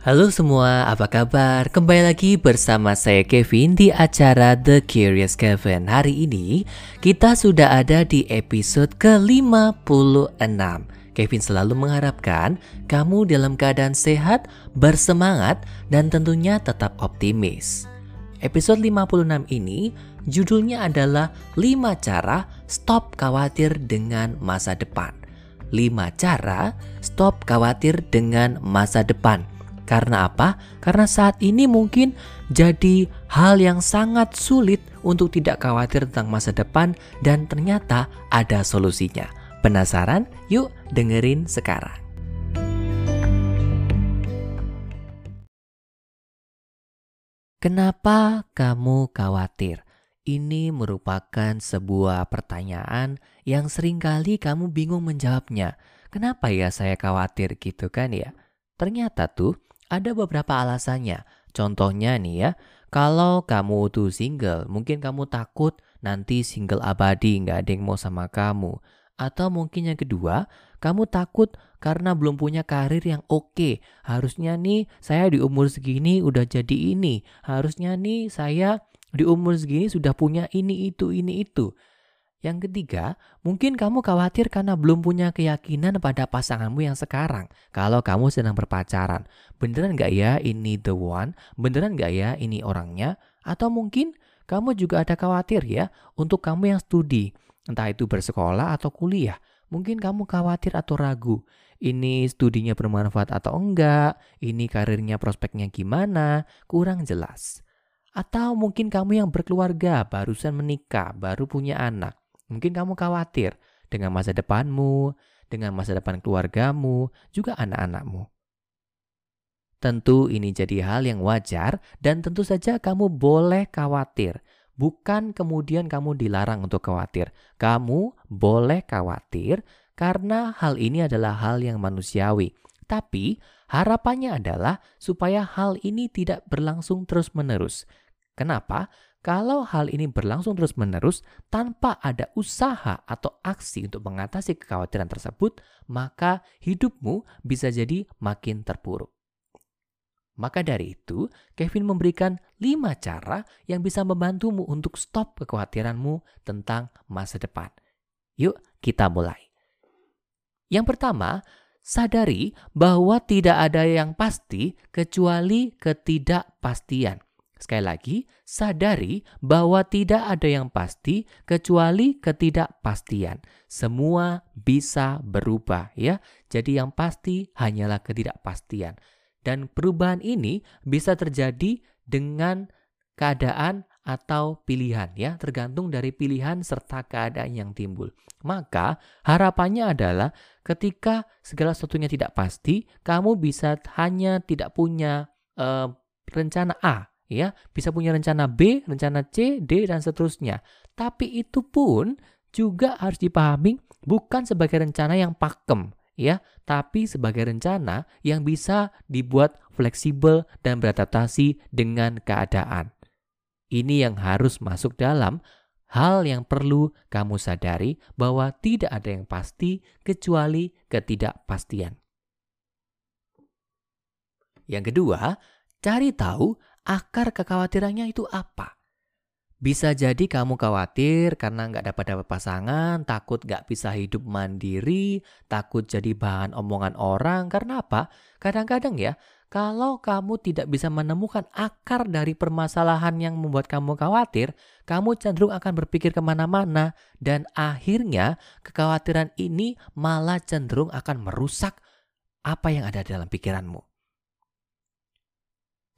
Halo semua, apa kabar? Kembali lagi bersama saya Kevin di acara The Curious Kevin. Hari ini kita sudah ada di episode ke-56. Kevin selalu mengharapkan kamu dalam keadaan sehat, bersemangat, dan tentunya tetap optimis. Episode 56 ini judulnya adalah 5 cara stop khawatir dengan masa depan. 5 cara stop khawatir dengan masa depan. Karena apa? Karena saat ini mungkin jadi hal yang sangat sulit untuk tidak khawatir tentang masa depan dan ternyata ada solusinya. Penasaran? Yuk dengerin sekarang. Kenapa kamu khawatir? Ini merupakan sebuah pertanyaan yang sering kali kamu bingung menjawabnya. Kenapa ya saya khawatir gitu kan ya? Ternyata tuh ada beberapa alasannya. Contohnya nih ya, kalau kamu tuh single, mungkin kamu takut nanti single abadi nggak ada yang mau sama kamu. Atau mungkin yang kedua, kamu takut karena belum punya karir yang oke. Harusnya nih saya di umur segini udah jadi ini. Harusnya nih saya di umur segini sudah punya ini itu ini itu. Yang ketiga, mungkin kamu khawatir karena belum punya keyakinan pada pasanganmu yang sekarang. Kalau kamu sedang berpacaran, beneran gak ya ini the one? Beneran gak ya ini orangnya? Atau mungkin kamu juga ada khawatir ya untuk kamu yang studi, entah itu bersekolah atau kuliah. Mungkin kamu khawatir atau ragu, ini studinya bermanfaat atau enggak, ini karirnya prospeknya gimana, kurang jelas. Atau mungkin kamu yang berkeluarga, barusan menikah, baru punya anak. Mungkin kamu khawatir dengan masa depanmu, dengan masa depan keluargamu, juga anak-anakmu. Tentu ini jadi hal yang wajar dan tentu saja kamu boleh khawatir. Bukan kemudian kamu dilarang untuk khawatir. Kamu boleh khawatir karena hal ini adalah hal yang manusiawi. Tapi harapannya adalah supaya hal ini tidak berlangsung terus-menerus. Kenapa? Kalau hal ini berlangsung terus-menerus tanpa ada usaha atau aksi untuk mengatasi kekhawatiran tersebut, maka hidupmu bisa jadi makin terpuruk. Maka dari itu, Kevin memberikan 5 cara yang bisa membantumu untuk stop kekhawatiranmu tentang masa depan. Yuk, kita mulai. Yang pertama, sadari bahwa tidak ada yang pasti kecuali ketidakpastian. Sekali lagi, sadari bahwa tidak ada yang pasti kecuali ketidakpastian. Semua bisa berubah ya. Jadi yang pasti hanyalah ketidakpastian. Dan perubahan ini bisa terjadi dengan keadaan atau pilihan ya, tergantung dari pilihan serta keadaan yang timbul. Maka harapannya adalah ketika segala sesuatunya tidak pasti, kamu bisa hanya tidak punya uh, rencana A ya bisa punya rencana B, rencana C, D dan seterusnya. Tapi itu pun juga harus dipahami bukan sebagai rencana yang pakem ya, tapi sebagai rencana yang bisa dibuat fleksibel dan beradaptasi dengan keadaan. Ini yang harus masuk dalam hal yang perlu kamu sadari bahwa tidak ada yang pasti kecuali ketidakpastian. Yang kedua, cari tahu akar kekhawatirannya itu apa? Bisa jadi kamu khawatir karena nggak dapat dapat pasangan, takut nggak bisa hidup mandiri, takut jadi bahan omongan orang. Karena apa? Kadang-kadang ya, kalau kamu tidak bisa menemukan akar dari permasalahan yang membuat kamu khawatir, kamu cenderung akan berpikir ke mana-mana dan akhirnya kekhawatiran ini malah cenderung akan merusak apa yang ada dalam pikiranmu.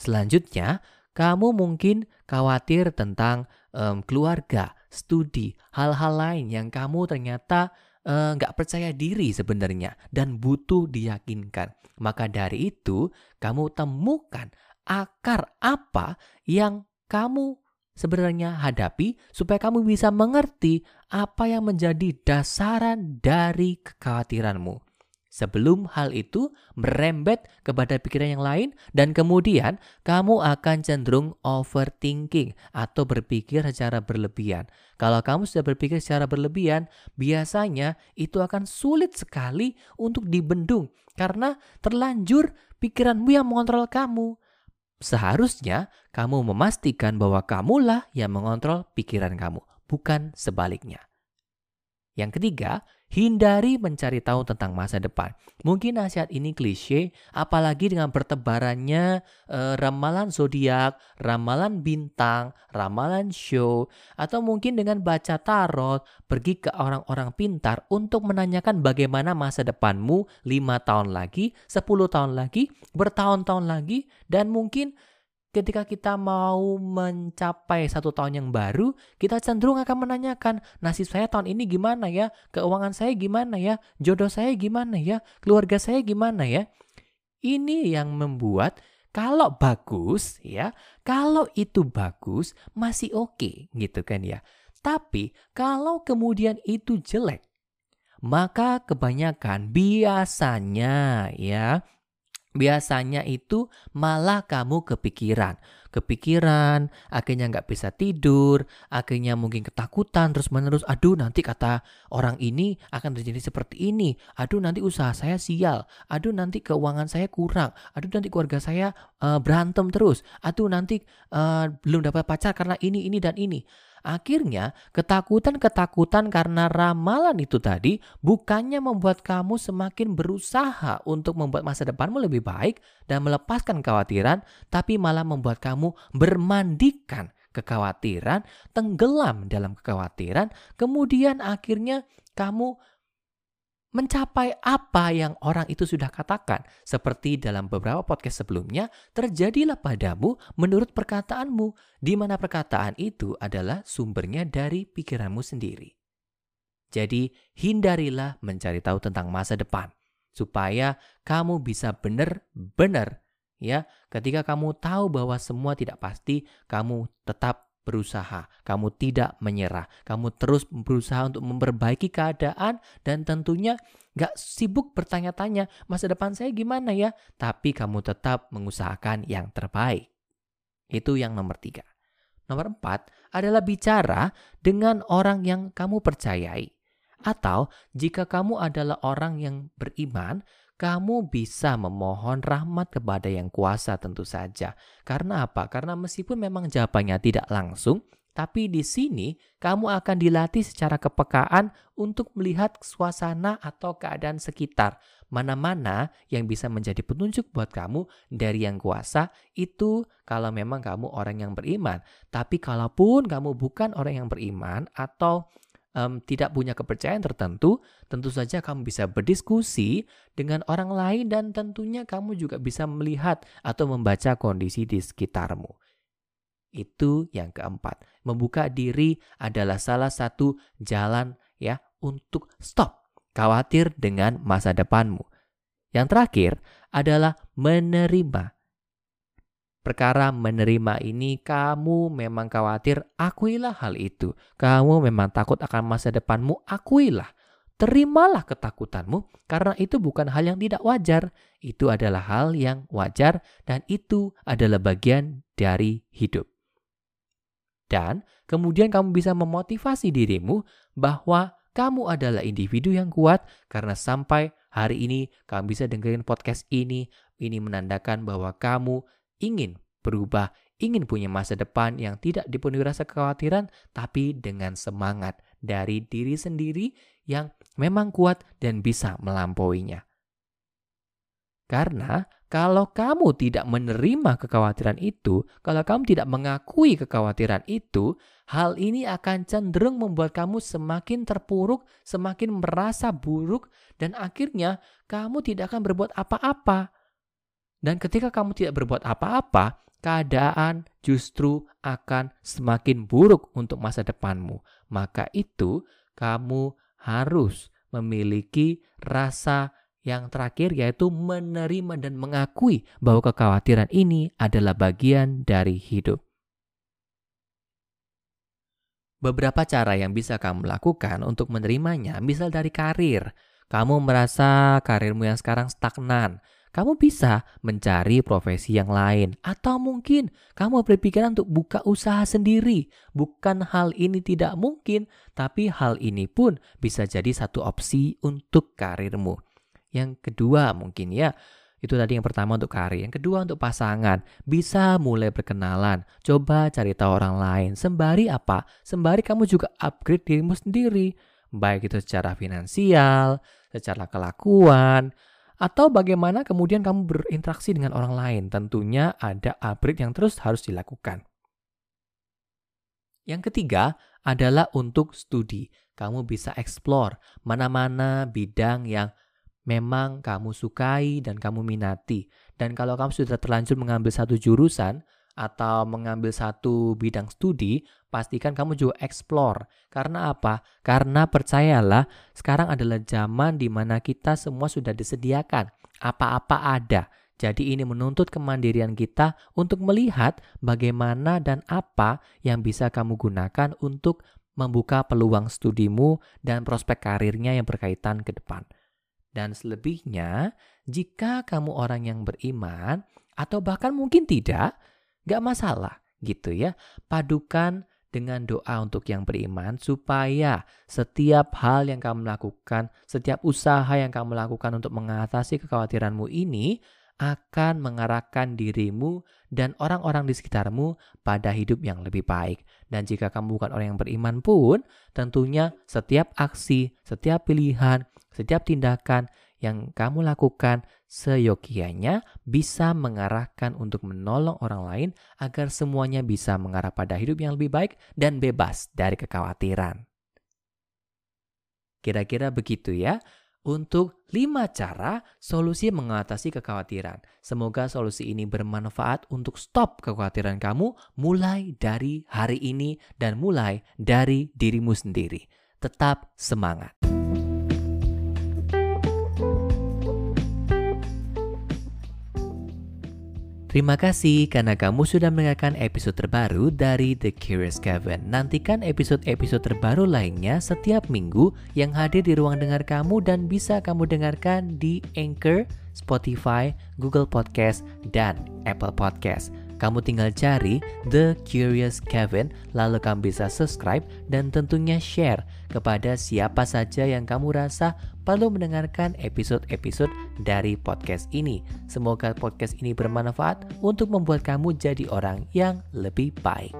Selanjutnya, kamu mungkin khawatir tentang um, keluarga, studi, hal-hal lain yang kamu ternyata nggak uh, percaya diri sebenarnya dan butuh diyakinkan. Maka dari itu, kamu temukan akar apa yang kamu sebenarnya hadapi supaya kamu bisa mengerti apa yang menjadi dasaran dari kekhawatiranmu. Sebelum hal itu merembet kepada pikiran yang lain dan kemudian kamu akan cenderung overthinking atau berpikir secara berlebihan. Kalau kamu sudah berpikir secara berlebihan, biasanya itu akan sulit sekali untuk dibendung karena terlanjur pikiranmu yang mengontrol kamu. Seharusnya kamu memastikan bahwa kamulah yang mengontrol pikiran kamu, bukan sebaliknya. Yang ketiga, hindari mencari tahu tentang masa depan. Mungkin nasihat ini klise, apalagi dengan bertebarannya eh, ramalan zodiak, ramalan bintang, ramalan show, atau mungkin dengan baca tarot, pergi ke orang-orang pintar untuk menanyakan bagaimana masa depanmu 5 tahun lagi, 10 tahun lagi, bertahun-tahun lagi, dan mungkin ketika kita mau mencapai satu tahun yang baru, kita cenderung akan menanyakan, nasib saya tahun ini gimana ya? Keuangan saya gimana ya? Jodoh saya gimana ya? Keluarga saya gimana ya? Ini yang membuat kalau bagus ya, kalau itu bagus masih oke okay, gitu kan ya. Tapi kalau kemudian itu jelek, maka kebanyakan biasanya ya biasanya itu malah kamu kepikiran. Kepikiran, akhirnya nggak bisa tidur, akhirnya mungkin ketakutan terus menerus. Aduh nanti kata orang ini akan terjadi seperti ini. Aduh nanti usaha saya sial. Aduh nanti keuangan saya kurang. Aduh nanti keluarga saya uh, berantem terus. Aduh nanti uh, belum dapat pacar karena ini, ini, dan ini. Akhirnya, ketakutan-ketakutan karena ramalan itu tadi bukannya membuat kamu semakin berusaha untuk membuat masa depanmu lebih baik dan melepaskan kekhawatiran, tapi malah membuat kamu bermandikan kekhawatiran, tenggelam dalam kekhawatiran, kemudian akhirnya kamu mencapai apa yang orang itu sudah katakan. Seperti dalam beberapa podcast sebelumnya, terjadilah padamu menurut perkataanmu, di mana perkataan itu adalah sumbernya dari pikiranmu sendiri. Jadi, hindarilah mencari tahu tentang masa depan, supaya kamu bisa benar-benar ya, ketika kamu tahu bahwa semua tidak pasti, kamu tetap berusaha, kamu tidak menyerah, kamu terus berusaha untuk memperbaiki keadaan dan tentunya gak sibuk bertanya-tanya masa depan saya gimana ya, tapi kamu tetap mengusahakan yang terbaik. Itu yang nomor tiga. Nomor empat adalah bicara dengan orang yang kamu percayai. Atau jika kamu adalah orang yang beriman, kamu bisa memohon rahmat kepada yang kuasa tentu saja. Karena apa? Karena meskipun memang jawabannya tidak langsung, tapi di sini kamu akan dilatih secara kepekaan untuk melihat suasana atau keadaan sekitar. Mana-mana yang bisa menjadi petunjuk buat kamu dari yang kuasa itu kalau memang kamu orang yang beriman. Tapi kalaupun kamu bukan orang yang beriman atau um, tidak punya kepercayaan tertentu, tentu saja kamu bisa berdiskusi dengan orang lain dan tentunya kamu juga bisa melihat atau membaca kondisi di sekitarmu. Itu yang keempat. Membuka diri adalah salah satu jalan ya untuk stop khawatir dengan masa depanmu. Yang terakhir adalah menerima perkara menerima ini kamu memang khawatir, akuilah hal itu. Kamu memang takut akan masa depanmu, akuilah. Terimalah ketakutanmu karena itu bukan hal yang tidak wajar. Itu adalah hal yang wajar dan itu adalah bagian dari hidup. Dan kemudian kamu bisa memotivasi dirimu bahwa kamu adalah individu yang kuat karena sampai hari ini kamu bisa dengerin podcast ini. Ini menandakan bahwa kamu ingin berubah, ingin punya masa depan yang tidak dipenuhi rasa kekhawatiran, tapi dengan semangat dari diri sendiri yang memang kuat dan bisa melampauinya. Karena kalau kamu tidak menerima kekhawatiran itu, kalau kamu tidak mengakui kekhawatiran itu, hal ini akan cenderung membuat kamu semakin terpuruk, semakin merasa buruk, dan akhirnya kamu tidak akan berbuat apa-apa. Dan ketika kamu tidak berbuat apa-apa, keadaan justru akan semakin buruk untuk masa depanmu. Maka itu kamu harus memiliki rasa yang terakhir yaitu menerima dan mengakui bahwa kekhawatiran ini adalah bagian dari hidup. Beberapa cara yang bisa kamu lakukan untuk menerimanya, misal dari karir, kamu merasa karirmu yang sekarang stagnan, kamu bisa mencari profesi yang lain, atau mungkin kamu berpikiran untuk buka usaha sendiri. Bukan hal ini tidak mungkin, tapi hal ini pun bisa jadi satu opsi untuk karirmu. Yang kedua, mungkin ya, itu tadi yang pertama untuk karir. Yang kedua untuk pasangan. Bisa mulai berkenalan. Coba cari tahu orang lain. Sembari apa? Sembari kamu juga upgrade dirimu sendiri. Baik itu secara finansial, secara kelakuan, atau bagaimana kemudian kamu berinteraksi dengan orang lain. Tentunya ada upgrade yang terus harus dilakukan. Yang ketiga adalah untuk studi. Kamu bisa explore mana-mana bidang yang memang kamu sukai dan kamu minati. Dan kalau kamu sudah terlanjur mengambil satu jurusan atau mengambil satu bidang studi, pastikan kamu juga explore. Karena apa? Karena percayalah, sekarang adalah zaman di mana kita semua sudah disediakan. Apa-apa ada. Jadi ini menuntut kemandirian kita untuk melihat bagaimana dan apa yang bisa kamu gunakan untuk membuka peluang studimu dan prospek karirnya yang berkaitan ke depan. Dan selebihnya, jika kamu orang yang beriman, atau bahkan mungkin tidak, gak masalah gitu ya. Padukan dengan doa untuk yang beriman supaya setiap hal yang kamu lakukan, setiap usaha yang kamu lakukan untuk mengatasi kekhawatiranmu ini akan mengarahkan dirimu dan orang-orang di sekitarmu pada hidup yang lebih baik. Dan jika kamu bukan orang yang beriman pun, tentunya setiap aksi, setiap pilihan, setiap tindakan yang kamu lakukan seyogianya bisa mengarahkan untuk menolong orang lain agar semuanya bisa mengarah pada hidup yang lebih baik dan bebas dari kekhawatiran. Kira-kira begitu ya untuk 5 cara solusi mengatasi kekhawatiran. Semoga solusi ini bermanfaat untuk stop kekhawatiran kamu mulai dari hari ini dan mulai dari dirimu sendiri. Tetap semangat. Terima kasih karena kamu sudah mendengarkan episode terbaru dari The Curious Kevin. Nantikan episode-episode terbaru lainnya setiap minggu yang hadir di ruang dengar kamu dan bisa kamu dengarkan di Anchor, Spotify, Google Podcast, dan Apple Podcast. Kamu tinggal cari The Curious Kevin, lalu kamu bisa subscribe dan tentunya share kepada siapa saja yang kamu rasa perlu mendengarkan episode-episode dari podcast ini. Semoga podcast ini bermanfaat untuk membuat kamu jadi orang yang lebih baik.